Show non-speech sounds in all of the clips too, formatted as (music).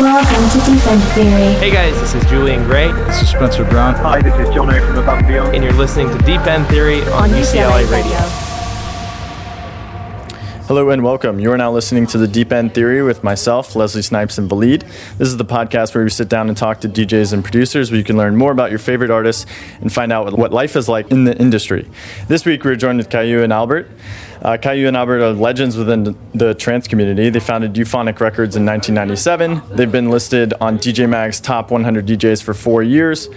Welcome to Deep End Theory. Hey guys, this is Julian Gray, This is Spencer Brown. Hi, this is Jono from Above and Beyond. and you're listening to Deep End Theory on, On UCLA, Radio. Hello and welcome. You are now listening to the Deep End Theory with myself, Leslie Snipes, and Valid. This is the podcast where we sit down and talk to DJs and producers where you can learn more about your favorite artists and find out what life is like in the industry. This week we're joined with Kyau and Albert. Uh, Kyau and Albert are legends within the trance community. They founded Euphonic Records in 1997. They've been listed on DJ Mag's top 100 DJs for four years.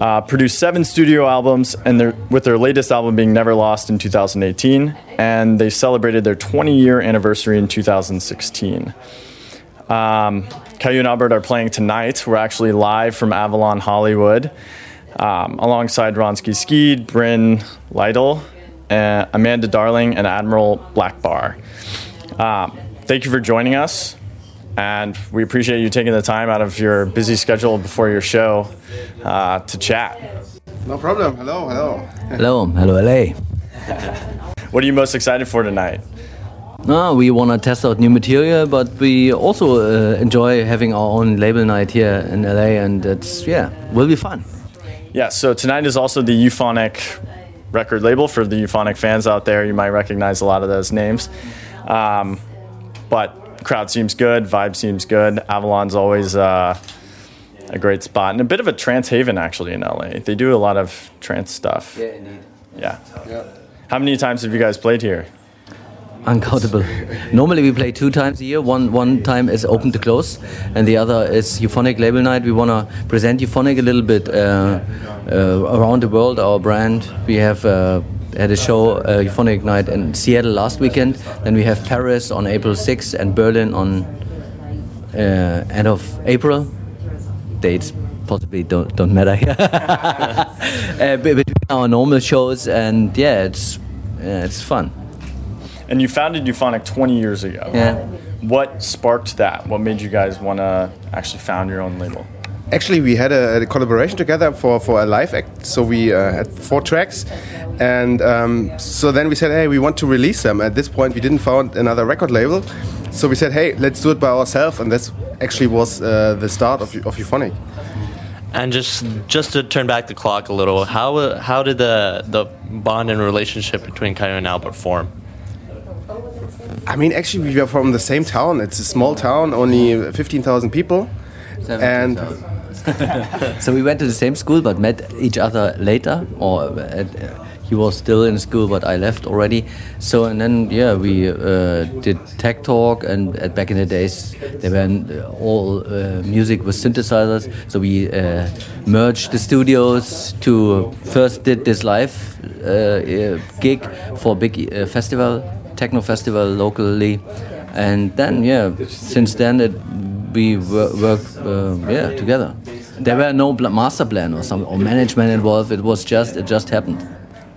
Uh, produced seven studio albums, and their, with their latest album being Never Lost in 2018, and they celebrated their 20 year anniversary in 2016. Um, Kyau and Albert are playing tonight. We're actually live from Avalon, Hollywood, um, alongside Ronski Speed, Bryn Liddell, uh, Amanda Darling, and Admiral Blackbar. Um, thank you for joining us, and we appreciate you taking the time out of your busy schedule before your show uh, to chat. No problem. Hello, hello. Hello, hello LA. (laughs) What are you most excited for tonight? No, we want to test out new material, but we also uh, enjoy having our own label night here in LA, and it's yeah, will be fun. Yeah, so tonight is also the Euphonic record label for the Euphonic fans out there. You might recognize a lot of those names. Um, but crowd seems good, vibe seems good. Avalon's always uh, a great spot and a bit of a trance haven actually in LA. They do a lot of trance stuff. Yeah, indeed. Yeah. How many times have you guys played here? Uncountable. Normally we play two times a year. One one time is open to close, and the other is Euphonic Label Night. We want to present Euphonic a little bit uh, uh, around the world. Our brand. We have. Uh, had a show, uh, Euphonic Night in Seattle last weekend. Then we have Paris on April 6th and Berlin on uh, end of April. Dates possibly don't don't matter (laughs) uh, between our normal shows and yeah, it's yeah, it's fun. And you founded Euphonic 20 years ago. Yeah. What sparked that? What made you guys want to actually found your own label? Actually, we had a, a collaboration together for, for a live act. So we uh, had four tracks, and um, so then we said, hey, we want to release them. At this point, we didn't found another record label, so we said, hey, let's do it by ourselves, and this actually was uh, the start of, of Euphonic. And just just to turn back the clock a little, how uh, how did the the bond and relationship between Kyau and Albert form? I mean, actually, we were from the same town. It's a small town, only 15,000 people, and (laughs) So we went to the same school but met each other later, or at, he was still in school but I left already. So and then yeah, we uh, did tech talk and uh, back in the days there were uh, all uh, music with synthesizers. So we uh, merged the studios to first did this live uh, uh, gig for a big uh, festival, techno festival locally, and then yeah, since then it we wo- work uh, yeah together. There were no master plan or some or management involved. It was just it just happened.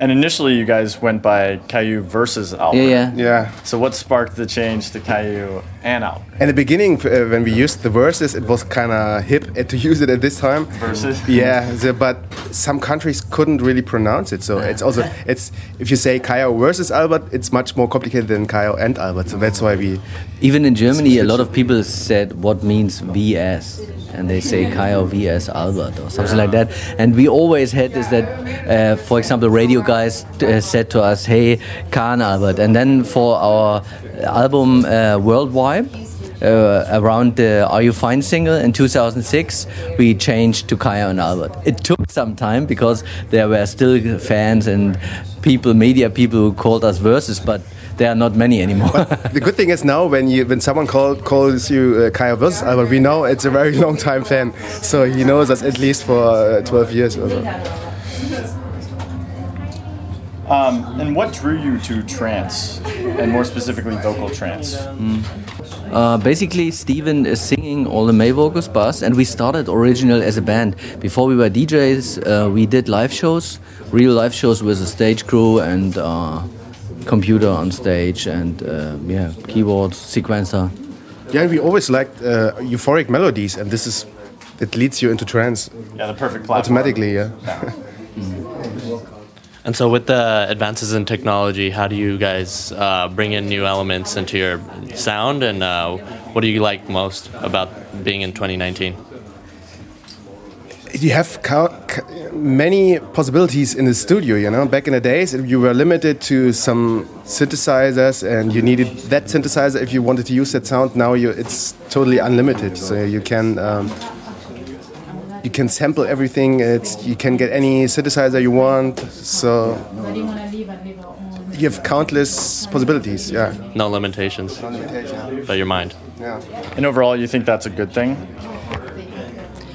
And initially, you guys went by Kyau versus Albert. Yeah, yeah. yeah. So what sparked the change to Kyau and Albert? In the beginning, uh, when we used the verses, it was kind of hip uh, (laughs) to use it at this time. Versus? (laughs) Yeah, the, but some countries couldn't really pronounce it. So it's also it's if you say Kyau versus Albert, it's much more complicated than Kyau and Albert. So that's why we Even in Germany, a lot of people said what means VS, and they say Kyau VS Albert or something like that. And we always had this that, uh, for example, radio guys uh, said to us, "Hey, Khan Albert," and then for our album uh, Worldwide. Uh, around the Are You Fine single in 2006, we changed to Kyau and Albert. It took some time because there were still fans and people, media people who called us verses, but there are not many anymore. the good thing is now when you when someone call, calls you uh, Kyau versus Albert, we know it's a very (laughs) long time fan. So he knows us at least for uh, 12 years or so. Um, and what drew you to trance, and more specifically vocal trance? Uh, basically, Steven is singing all the May vocals, bass, and we started original as a band. Before we were DJs, uh, we did live shows, real live shows with a stage crew and uh, computer on stage, and uh, yeah, keyboards, sequencer. Yeah, we always liked uh, euphoric melodies, and this is it leads you into trance Yeah, the perfect platform. automatically. Yeah. (laughs) And so, with the advances in technology, how do you guys uh, bring in new elements into your sound, and uh, what do you like most about being in 2019? You have ca- ca- many possibilities in the studio. You know, back in the days, you were limited to some synthesizers, and you needed that synthesizer if you wanted to use that sound. Now you, it's totally unlimited, so you can. Um, you can sample everything. It's, you can get any synthesizer you want. So you have countless possibilities. Yeah. No limitations. No limitation. By your mind. Yeah. And overall, you think that's a good thing?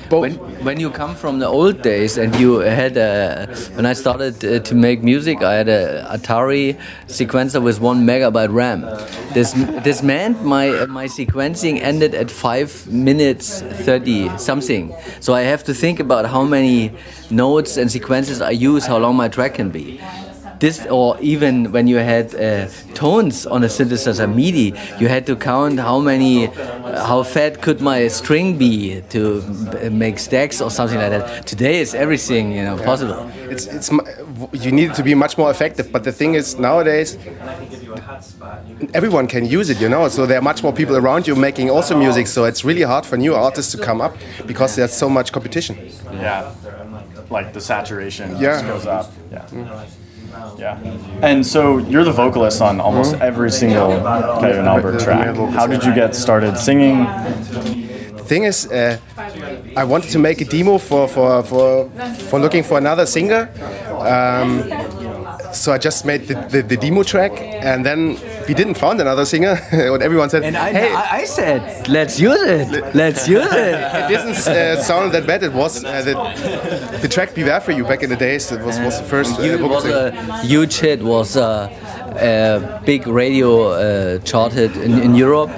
When, when you come from the old days and you had a, when I started uh, to make music, I had a Atari sequencer with one megabyte RAM. This this meant my my sequencing ended at five minutes thirty something. So I have to think about how many notes and sequences I use, how long my track can be this or even when you had uh, tones on a synthesizer MIDI, you had to count how many, uh, how fat could my string be to b- make stacks or something like that. Today is everything you know possible. It's it's mu- you need it to be much more effective. But the thing is nowadays. Everyone can use it, you know. So there are much more people around you making also music. So it's really hard for new artists to come up because there's so much competition. Yeah. Like the saturation Yeah. just goes up. Yeah. Yeah. And so you're the vocalist on almost every single Kyau and Albert track. How did you get started singing? thing is, uh, I wanted to make a demo for for for, for looking for another singer. Um, so I just made the, the, the demo track, and then we didn't find another singer. (laughs) and everyone said, And I, "Hey, I, I said, let's use it, let's (laughs) use it. it didn't uh, sound that bad. It was uh, the, the track "Be There 4 U" back in the days. It was, was the first uh, It was a huge hit. Was a, a big radio uh, chart hit in, in Europe,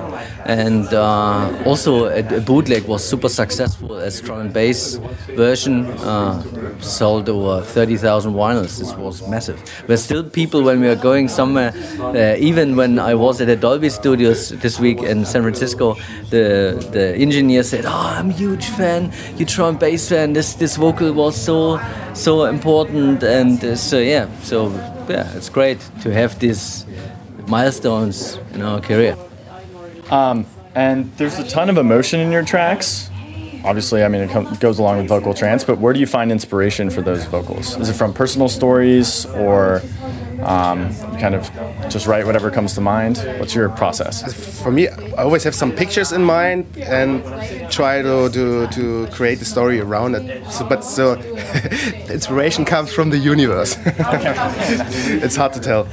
and uh, also a, a bootleg was super successful as drum and bass version. Uh, sold over 30,000 vinyls. This was massive. But still, people when we are going somewhere, uh, even when I was at the Dolby Studios this week in San Francisco, the the engineer said, "Oh, I'm a huge fan. You drum and bass fan. This this vocal was so so important." And uh, so yeah, so yeah, it's great to have these milestones in our career. Um, and there's a ton of emotion in your tracks. Obviously, I mean, it com- goes along with vocal trance, but where do you find inspiration for those vocals? Is it from personal stories or um, kind of just write whatever comes to mind? What's your process? for me, I always have some pictures in mind and try to to, to create the story around it. So, but so (laughs) inspiration comes from the universe. (laughs) it's hard to tell.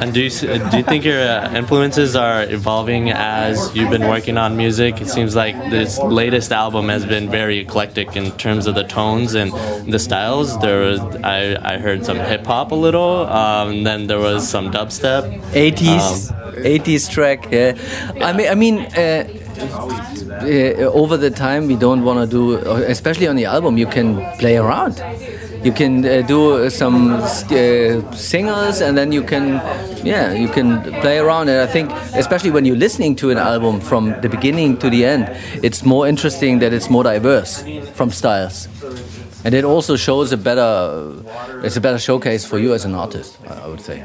And do you do you think your uh, influences are evolving as you've been working on music? It seems like this latest album has been very eclectic in terms of the tones and the styles. There was I, I heard some hip hop a little, um, then there was some dubstep. 80s 80s track yeah. I mean i mean uh, uh, over the time we don't want to do uh, especially on the album you can play around. You can uh, do some uh, singles and then you can yeah you can play around. And i think especially when you're listening to an album from the beginning to the end it's more interesting that it's more diverse from styles and it also shows a better it's a better showcase for you as an artist i would say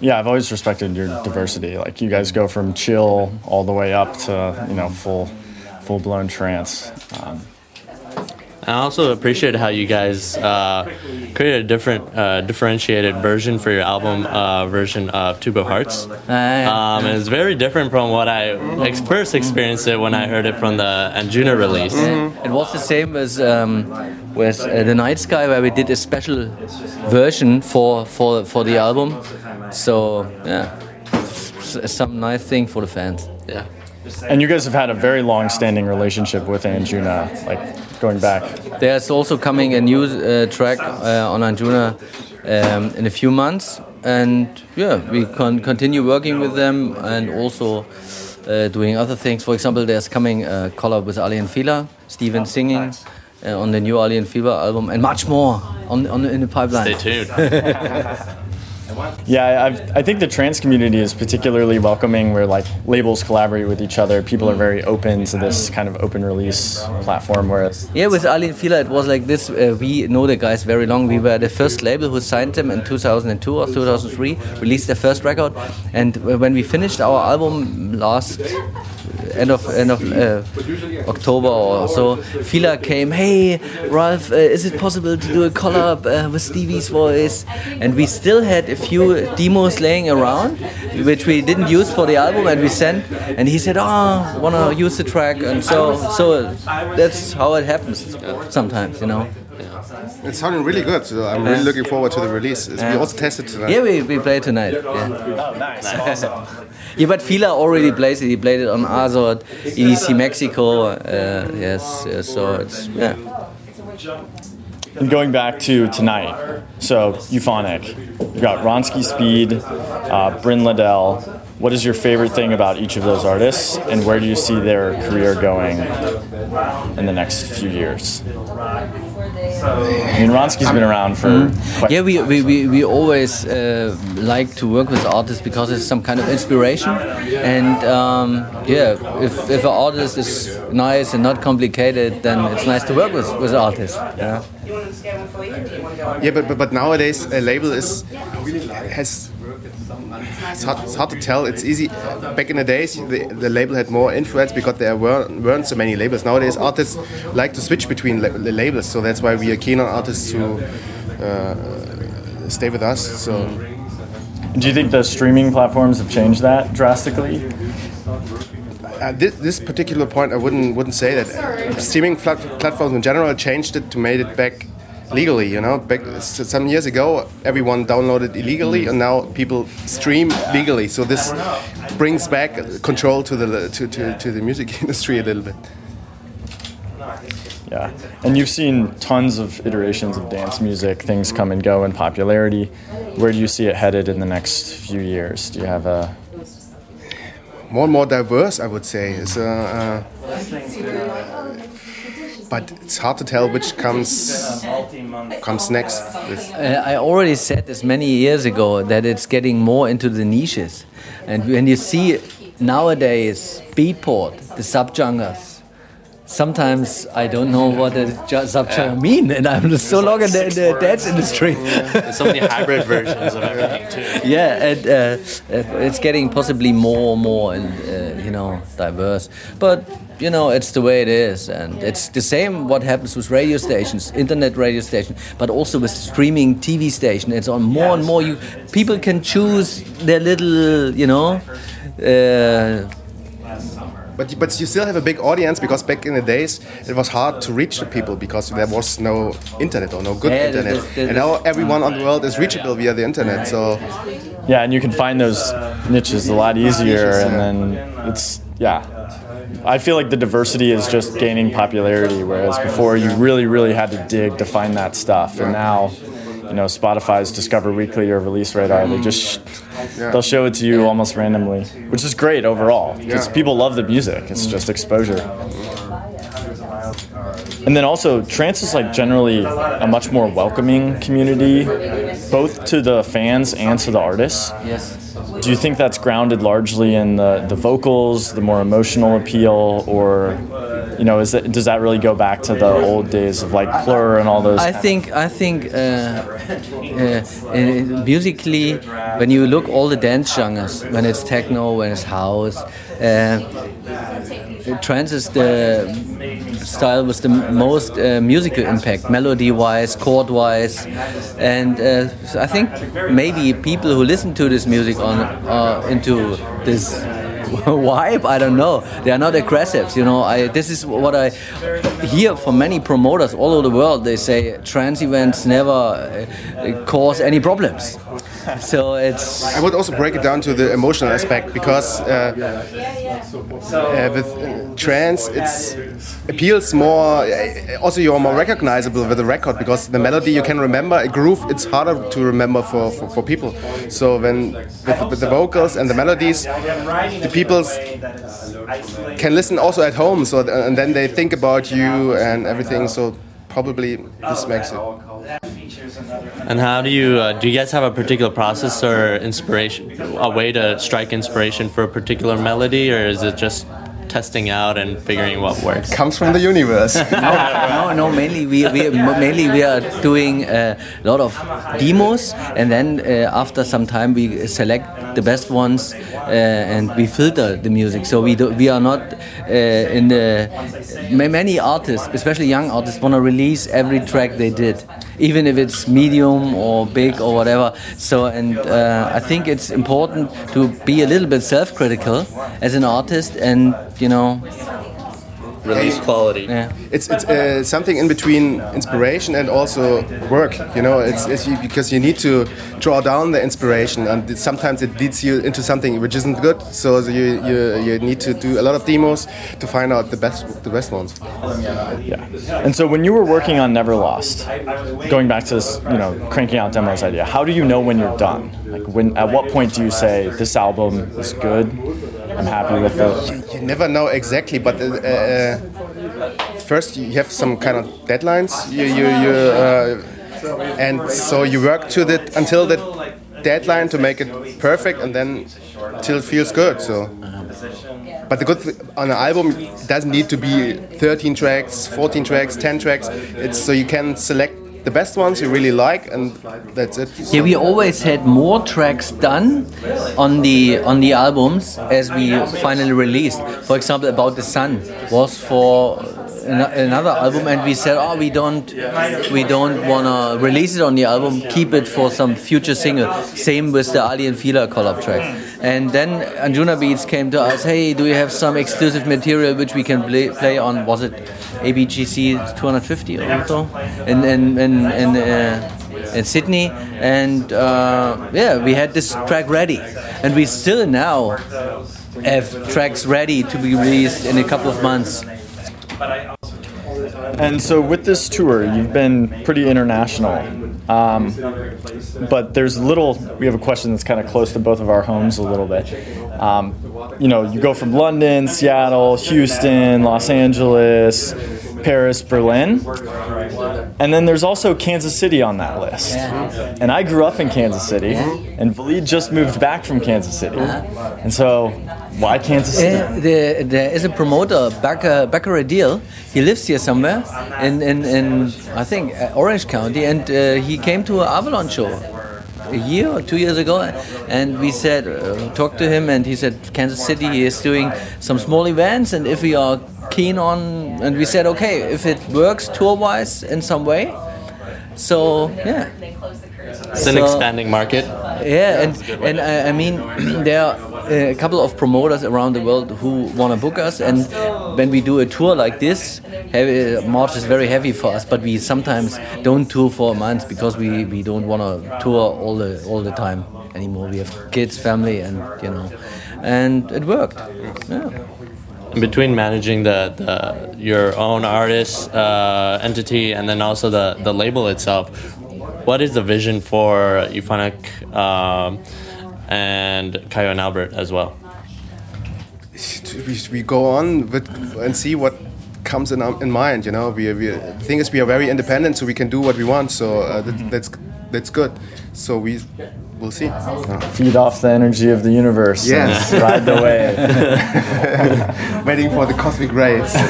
Yeah, I've always respected your diversity. Like you guys go from chill all the way up to you know full full blown trance. Um, I also appreciate how you guys uh, created a different, uh, differentiated version for your album uh, version of Tuba Hearts. Um, and it's very different from what I ex- first experienced it when I heard it from the Anjuna release. It was the same as um, with uh, the Night Sky, where we did a special version for for for the album. So yeah, s- some nice thing for the fans. Yeah. and you guys have had a very long standing relationship with Anjuna, like going back. There's also coming a new uh, track uh, on Anjuna um, in a few months, and yeah, we can continue working with them and also uh, doing other things. For example, there's coming a collab with Aly and Fila, Steven singing uh, on the new Aly and Fila album, and much more on, on in the pipeline. Stay tuned. (laughs) Yeah, I've, I think the trance community is particularly welcoming, where like labels collaborate with each other. People are very open to this kind of open release platform. Whereas Yeah, with Aly and Fila, it was like this. Uh, we know the guys very long. We were the first label who signed them in 2002 or 2003, released their first record. And when we finished our album last end of end of uh, October or so, Fila came. Hey, Ralf, uh, is it possible to do a collab uh, with Stevie's voice? And we still had a few demos laying around, which we didn't use for the album, and we sent. And he said, "Oh, wanna use the track?" And so so that's how it happens sometimes, you know. It's sounding really good. So I'm really looking forward to the release. We also tested tonight. Yeah, we, we play tonight. Yeah. Oh, nice. (laughs) Yeah, but Fila already plays it. He played it on ASOT, EDC Mexico. Uh, yes, yes, so it's yeah. And going back to tonight, so Euphonic, you've got Ronski Speed, uh, Bryn Liddell. What is your favorite thing about each of those artists, and where do you see their career going in the next few years? I mean, Ronski's been around for quite Yeah, we, we, we, we always uh, like to work with artists because it's some kind of inspiration. And um, yeah, if, if an artist is nice and not complicated, then it's nice to work with, with artists. Yeah. Yeah, but, but but nowadays a label is has it's hard, it's hard to tell. It's easy. Back in the days, the, the label had more influence because there weren't, weren't so many labels. Nowadays, artists like to switch between la- the labels, so that's why we are keen on artists who uh, stay with us. So. Do you think the streaming platforms have changed that drastically? Uh, this, this particular point, I wouldn't wouldn't say that. Streaming plat- platforms in general changed it to made it back legally. You know, back some years ago, everyone downloaded illegally, and now people stream legally. So this brings back control to the to, to, to the music (laughs) industry a little bit. Yeah, and you've seen tons of iterations of dance music, things come and go in popularity. Where do you see it headed in the next few years? Do you have a More and more diverse, I would say. Uh, uh, but it's hard to tell which comes comes next. Uh, I already said this many years ago that it's getting more into the niches. And when you see nowadays beatport, the subgenres, sometimes I don't know what a ju- subgenre mean, and I'm so long in the, in the dance industry. There's so many hybrid versions of everything too. yeah, and uh, uh, it's getting possibly more and more and uh, you know diverse. But you know it's the way it is, and it's the same what happens with radio stations, internet radio stations, but also with streaming TV station. It's on more and more. You people can choose their little, you know. Uh, But but you still have a big audience because back in the days it was hard to reach the people because there was no internet or no good Yeah, internet. there's- there's- and now everyone on the world is reachable via the internet. So yeah? And you can find those niches a lot easier, and then it's yeah. I feel like the diversity is just gaining popularity, whereas before you really, really had to dig to find that stuff, and now. You know, Spotify's Discover Weekly or Release Radar, they just they'll show it to you almost randomly, which is great overall because Yeah. people love the music. It's just exposure. And then also, trance is like generally a much more welcoming community, both to the fans and to the artists. Do you think that's grounded largely in the, the vocals, the more emotional appeal, or you know, is it, does that really go back to the old days of like Plur and all those? I think I think uh, uh, musically, when you look all the dance genres, when it's techno, when it's house, uh, trance is the style with the most uh, musical impact, melody-wise, chord-wise, and uh, I think maybe people who listen to this music on into this (laughs) vibe. I don't know. They are not aggressive. You know, I this is what I hear from many promoters all over the world. They say trance events never uh, cause any problems. So it's I would also break it down to the emotional aspect because uh, uh, with uh, trance it's appeals more. Uh, also, you're more recognizable with the record because the melody you can remember. A groove it's harder to remember for, for, for people. So when with, with the vocals and the melodies, the people can listen also at home. So and then they think about you and everything. So probably this makes it. And how do you uh, do? You guys have a particular process or inspiration, a way to strike inspiration for a particular melody, or is it just testing out and figuring what works? Comes from the universe. (laughs) no, no. Mainly we, we mainly we are doing a lot of demos, and then uh, after some time we select the best ones uh, and we filter the music. So we do, we are not uh, in the many artists, especially young artists, want to release every track they did, even if it's medium or big or whatever. So and uh, I think it's important to be a little bit self-critical as an artist, and you know, Release quality. yeah. it's it's uh, something in between inspiration and also work. You know, it's, it's you, because you need to draw down the inspiration, and it, sometimes it leads you into something which isn't good. So you, you you need to do a lot of demos to find out the best the best ones. Yeah. And so when you were working on Never Lost, going back to this, you know, cranking out demos idea, how do you know when you're done? Like when at what point do you say this album is good? I'm happy with it. You never know exactly, but uh, uh, first you have some kind of deadlines. You you, you uh, and so you work to the until the deadline to make it perfect, and then till it feels good. So. But the good th- on an album doesn't need to be 13 tracks, 14 tracks, 10 tracks. It's so you can select the best ones you really like, and that's it. Yeah, we always had more tracks done on the on the albums as we finally released. For example, about the sun was for ano- another album, and we said, oh, we don't we don't wanna release it on the album. Keep it for some future single. Same with the Aly and Fila collab track. And then Anjunabeats came to us. Hey, do you have some exclusive material which we can play, play on? Was it ABGT 250 or so? And and and and. Uh, in Sydney, and uh, yeah, we had this track ready, and we still now have tracks ready to be released in a couple of months. And so with this tour, you've been pretty international. Um, but there's little, we have a question that's kind of close to both of our homes a little bit. Um, you know, you go from London, Seattle, Houston, Los Angeles, Paris, Berlin. And then there's also Kansas City on that list. And I grew up in Kansas City, and Valid just moved back from Kansas City. And so, why Kansas City? Uh, there, there is a promoter, Becker, Becker Deal. He lives here somewhere in, in, in I think, uh, Orange County, and uh, he came to an Avalon show a year or two years ago, and we said, uh, talked to him, and he said Kansas City is doing some small events, and if we are keen on, and we said, okay, if it works tour-wise in some way, so yeah. It's an So- expanding market. Yeah, and and I, I mean, (clears throat) there are uh, a couple of promoters around the world who want to book us, and when we do a tour like this, heavy, March is very heavy for us. But we sometimes don't tour for a month because we, we don't want to tour all the all the time anymore. We have kids, family, and you know, and it worked. Yeah. Between managing the, the your own artist uh, entity and then also the, the label itself, what is the vision for Euphonic um, and Kyau and Albert as well? we, we go on with and see what comes in, in mind. You know, we, we the thing is we are very independent, so we can do what we want. So uh, that, that's that's good. So we we'll see. Feed off the energy of the universe. and Yes. ride the wave. (laughs) Waiting for the cosmic rays. (laughs) (laughs)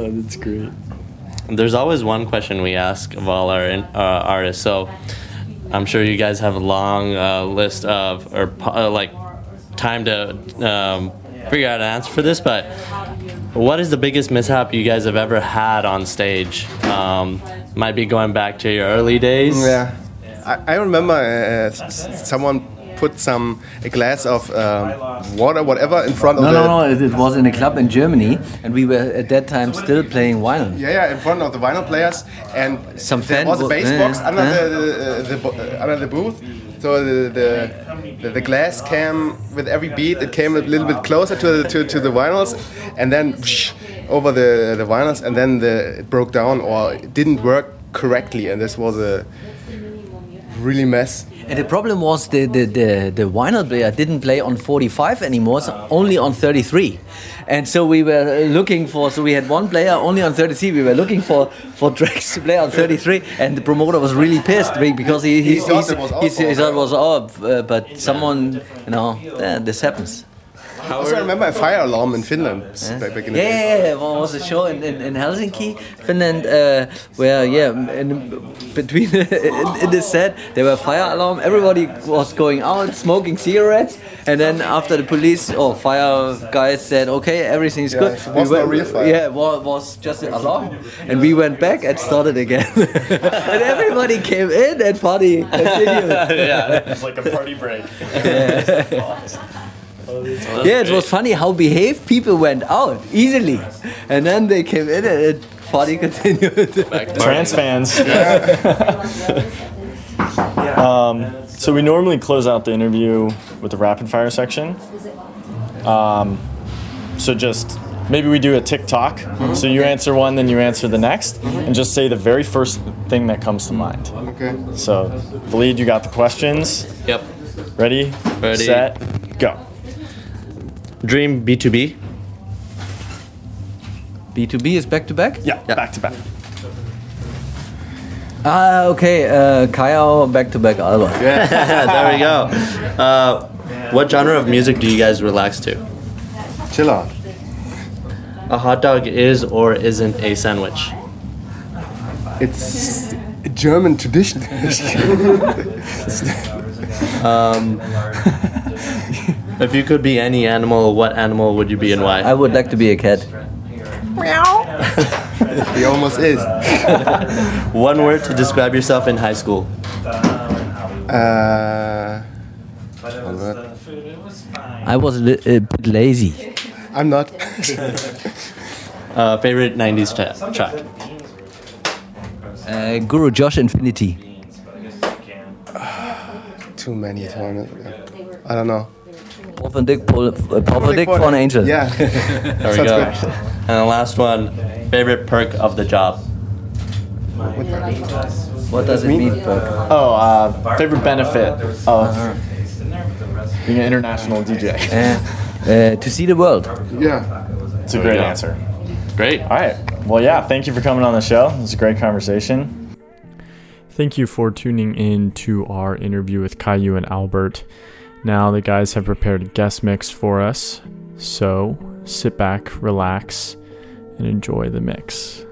Oh, that's great. There's always one question we ask of all our uh, artists. So I'm sure you guys have a long uh, list of or uh, like time to um, figure out an answer for this. But what is the biggest mishap you guys have ever had on stage? Um, might be going back to your early days. Yeah, I, I remember uh, s- someone put some a glass of um, water, whatever, in front of No, the no, no. It, it was in a club in Germany, and we were at that time still playing vinyl. Yeah, yeah, in front of the vinyl players, and Some there was a bass box under yeah. the, the, the bo- uh, under the booth. So the, the the the glass came with every beat. It came a little bit closer to the to, to the vinyls, and then whoosh, over the the vinyls, and then the, it broke down or it didn't work correctly, and this was a really mess. And the problem was the, the, the, the vinyl player didn't play on 45 anymore, so only on 33. And so we were looking for, so we had one player only on 33. We were looking for, for tracks to play on 33. And the promoter was really pissed because he, he, He thought he, it was he, off he thought it was. Uh, but someone, you know, this happens. I also remember a fire alarm in Finland back, back in the Yeah, days. yeah, yeah. Well, was a show in, in, in Helsinki, Finland, uh, where yeah, in between (laughs) in, in the set there were fire alarm. Everybody was going out smoking cigarettes, and then after the police or fire guys said, "Okay, everything's Yeah, good," it was no real fire. Yeah, it was, was just an alarm, and we went back and started again, (laughs) and everybody came in and party continued. (laughs) Yeah, it's like a party break. Yeah, it was funny how behaved people went out easily, and then they came in and it party continued. Trance fans. (laughs) um, so we normally close out the interview with the rapid fire section. Um, so just maybe we do a TikTok. So you answer one, then you answer the next, and just say the very first thing that comes to mind. Okay. So, Valid, you got the questions. Yep. Ready? Ready. Set. Go. Dream B2B. B2B is back to back? Yeah. Back to back. Ah, okay. Uh, Kyau back to back album. (laughs) there we go. Uh, what genre of music do you guys relax to? Chill out. A hot dog is or isn't a sandwich. It's a German tradition. (laughs) If you could be any animal, what animal would you be and why? I would like to be a cat. Meow. (laughs) he almost is. (laughs) One word to describe yourself in high school. Uh, one word. I was a, li- a bit lazy. I'm not. (laughs) Uh, favorite 90s tra- track. Uh, Guru Josh Infinity. (sighs) Too many times. I don't know. Paul Dick, Paul, uh, Paul Dick for an angel. Yeah. There we (laughs) go. good. And the last one, favorite perk of the job. What does it mean, Perk? Oh, uh, favorite benefit of being an international DJ. Uh, uh, to see the world. Yeah. It's a great answer. Great. All right. Well, yeah, thank you for coming on the show. It was a great conversation. Thank you for tuning in to our interview with Kyau and Albert. Now, the guys have prepared a guest mix for us. So sit back, relax, and enjoy the mix.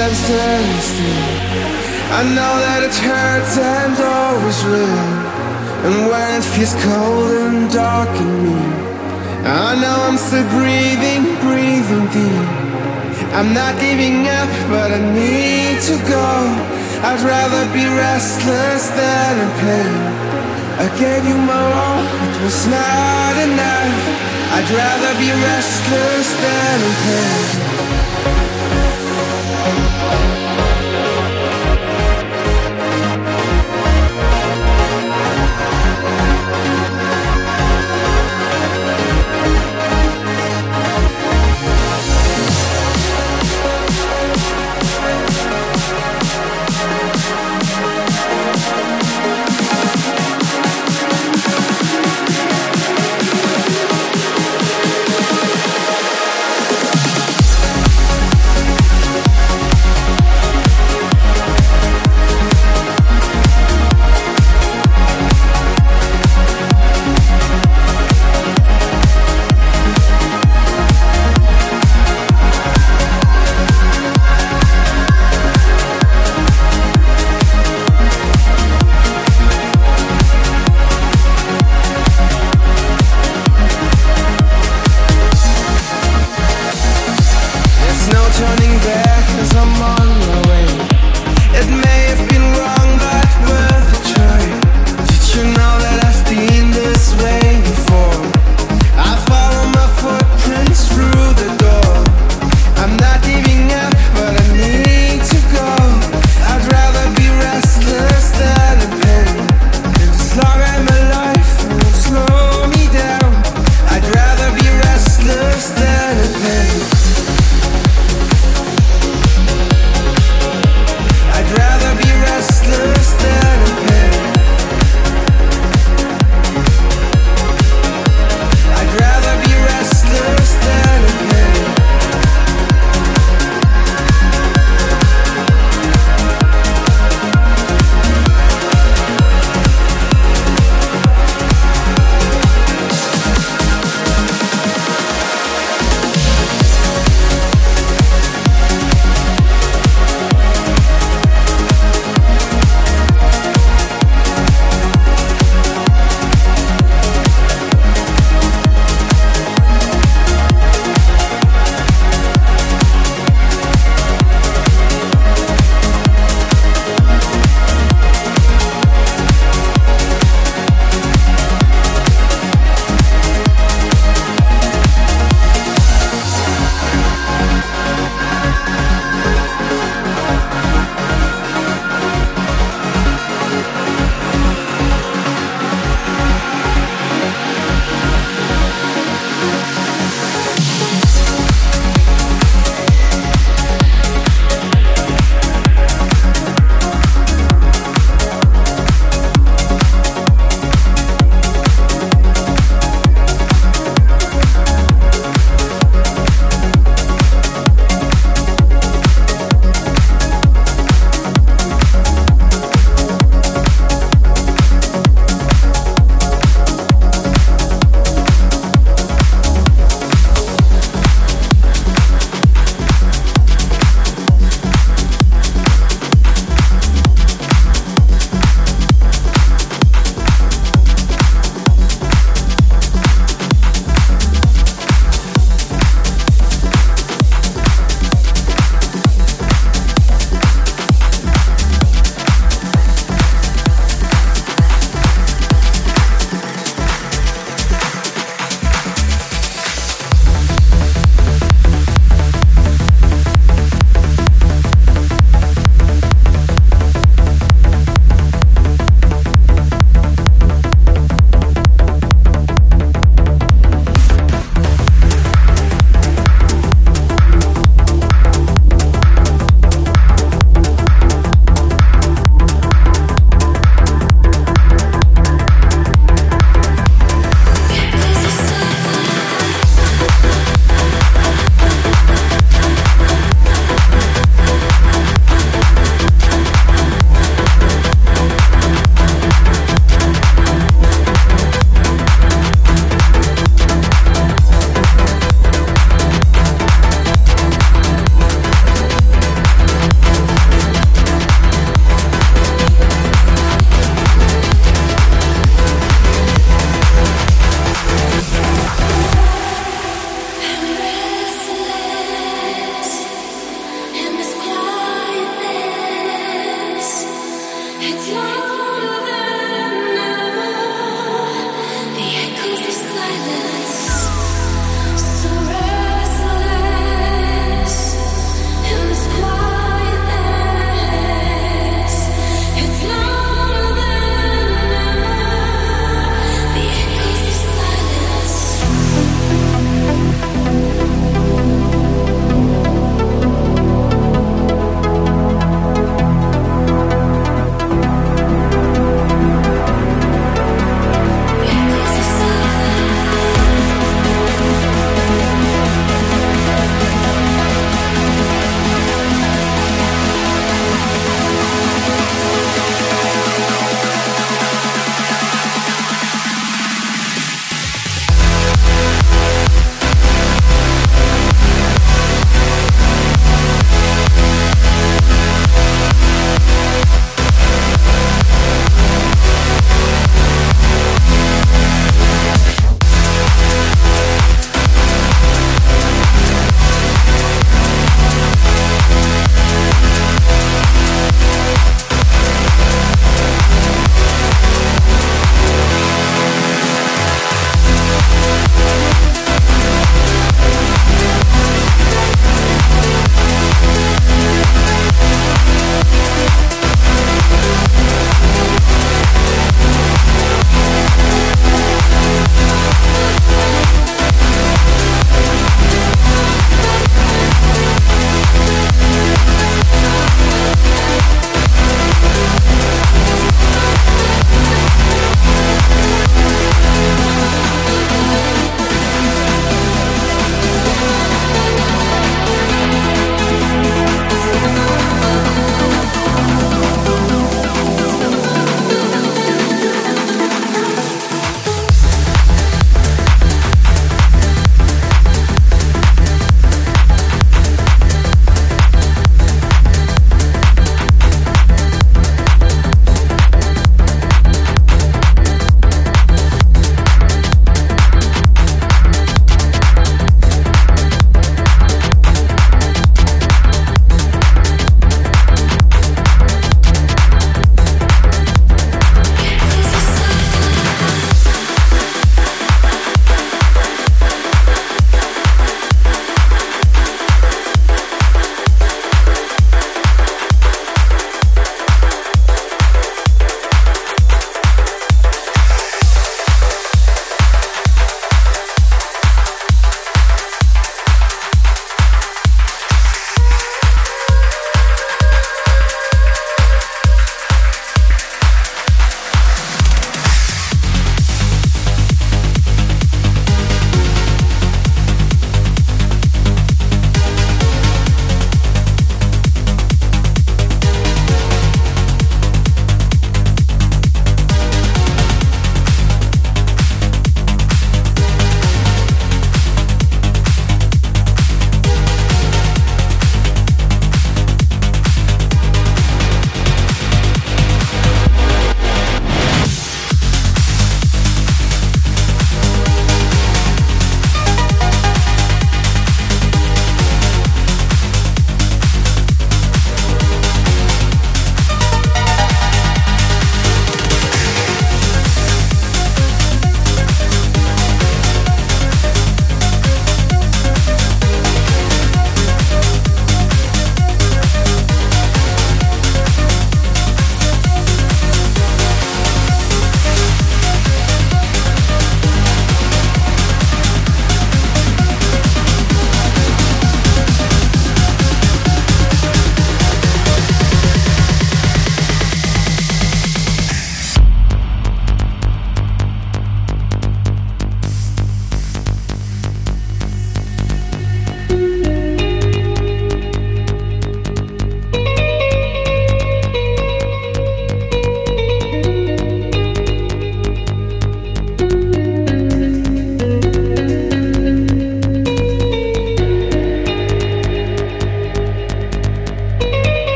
That I'm standing still. I know that it hurts and always will. And when it feels cold and dark in me, I know I'm still breathing, breathing deep. I'm not giving up, but I need to go. I'd rather be restless than in pain. I gave you my all, it was not enough. I'd rather be restless than in pain.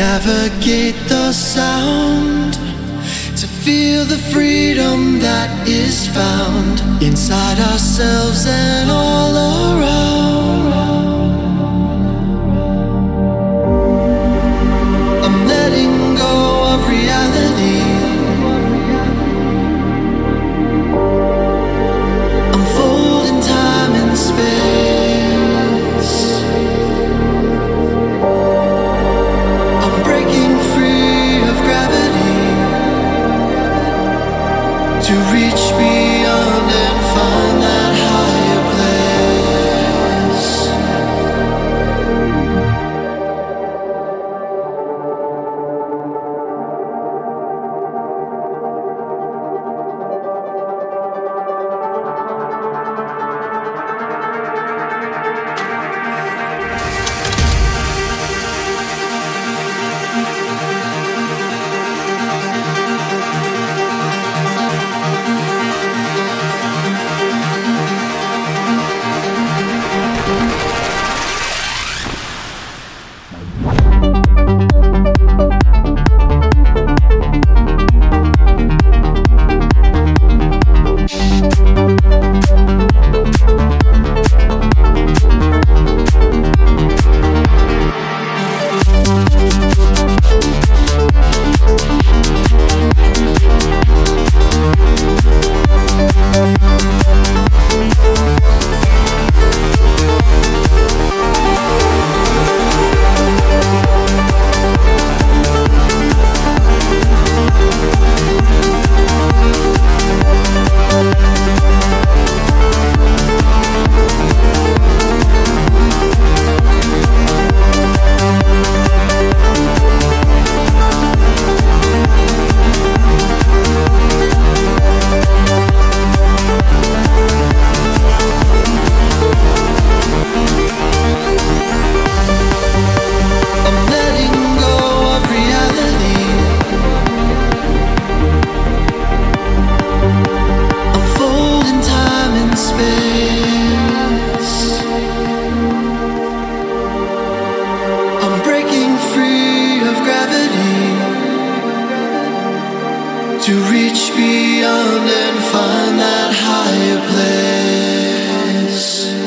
Navigate the sound to feel the freedom that is found inside ourselves and all around. to reach beyond and find that higher place.